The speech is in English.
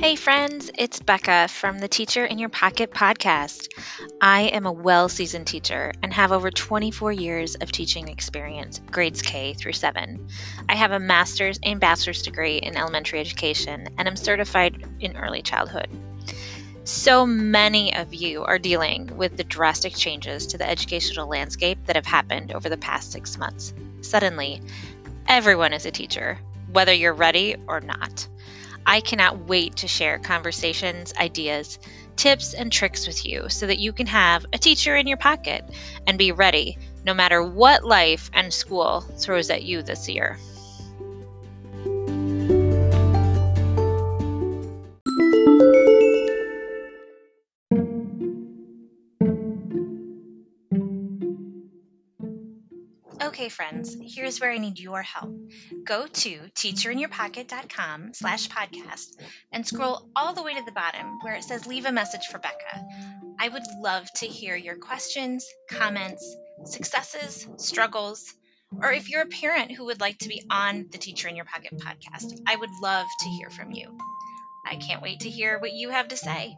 Hey, friends, it's Becca from the Teacher in Your Pocket podcast. I am a well seasoned teacher and have over 24 years of teaching experience, grades K through 7. I have a master's and bachelor's degree in elementary education and am certified in early childhood. So many of you are dealing with the drastic changes to the educational landscape that have happened over the past six months. Suddenly, everyone is a teacher, whether you're ready or not. I cannot wait to share conversations, ideas, tips, and tricks with you so that you can have a teacher in your pocket and be ready no matter what life and school throws at you this year. Okay, friends, here's where I need your help. Go to teacherinyourpocket.com slash podcast and scroll all the way to the bottom where it says leave a message for Becca. I would love to hear your questions, comments, successes, struggles, or if you're a parent who would like to be on the Teacher in Your Pocket podcast, I would love to hear from you. I can't wait to hear what you have to say.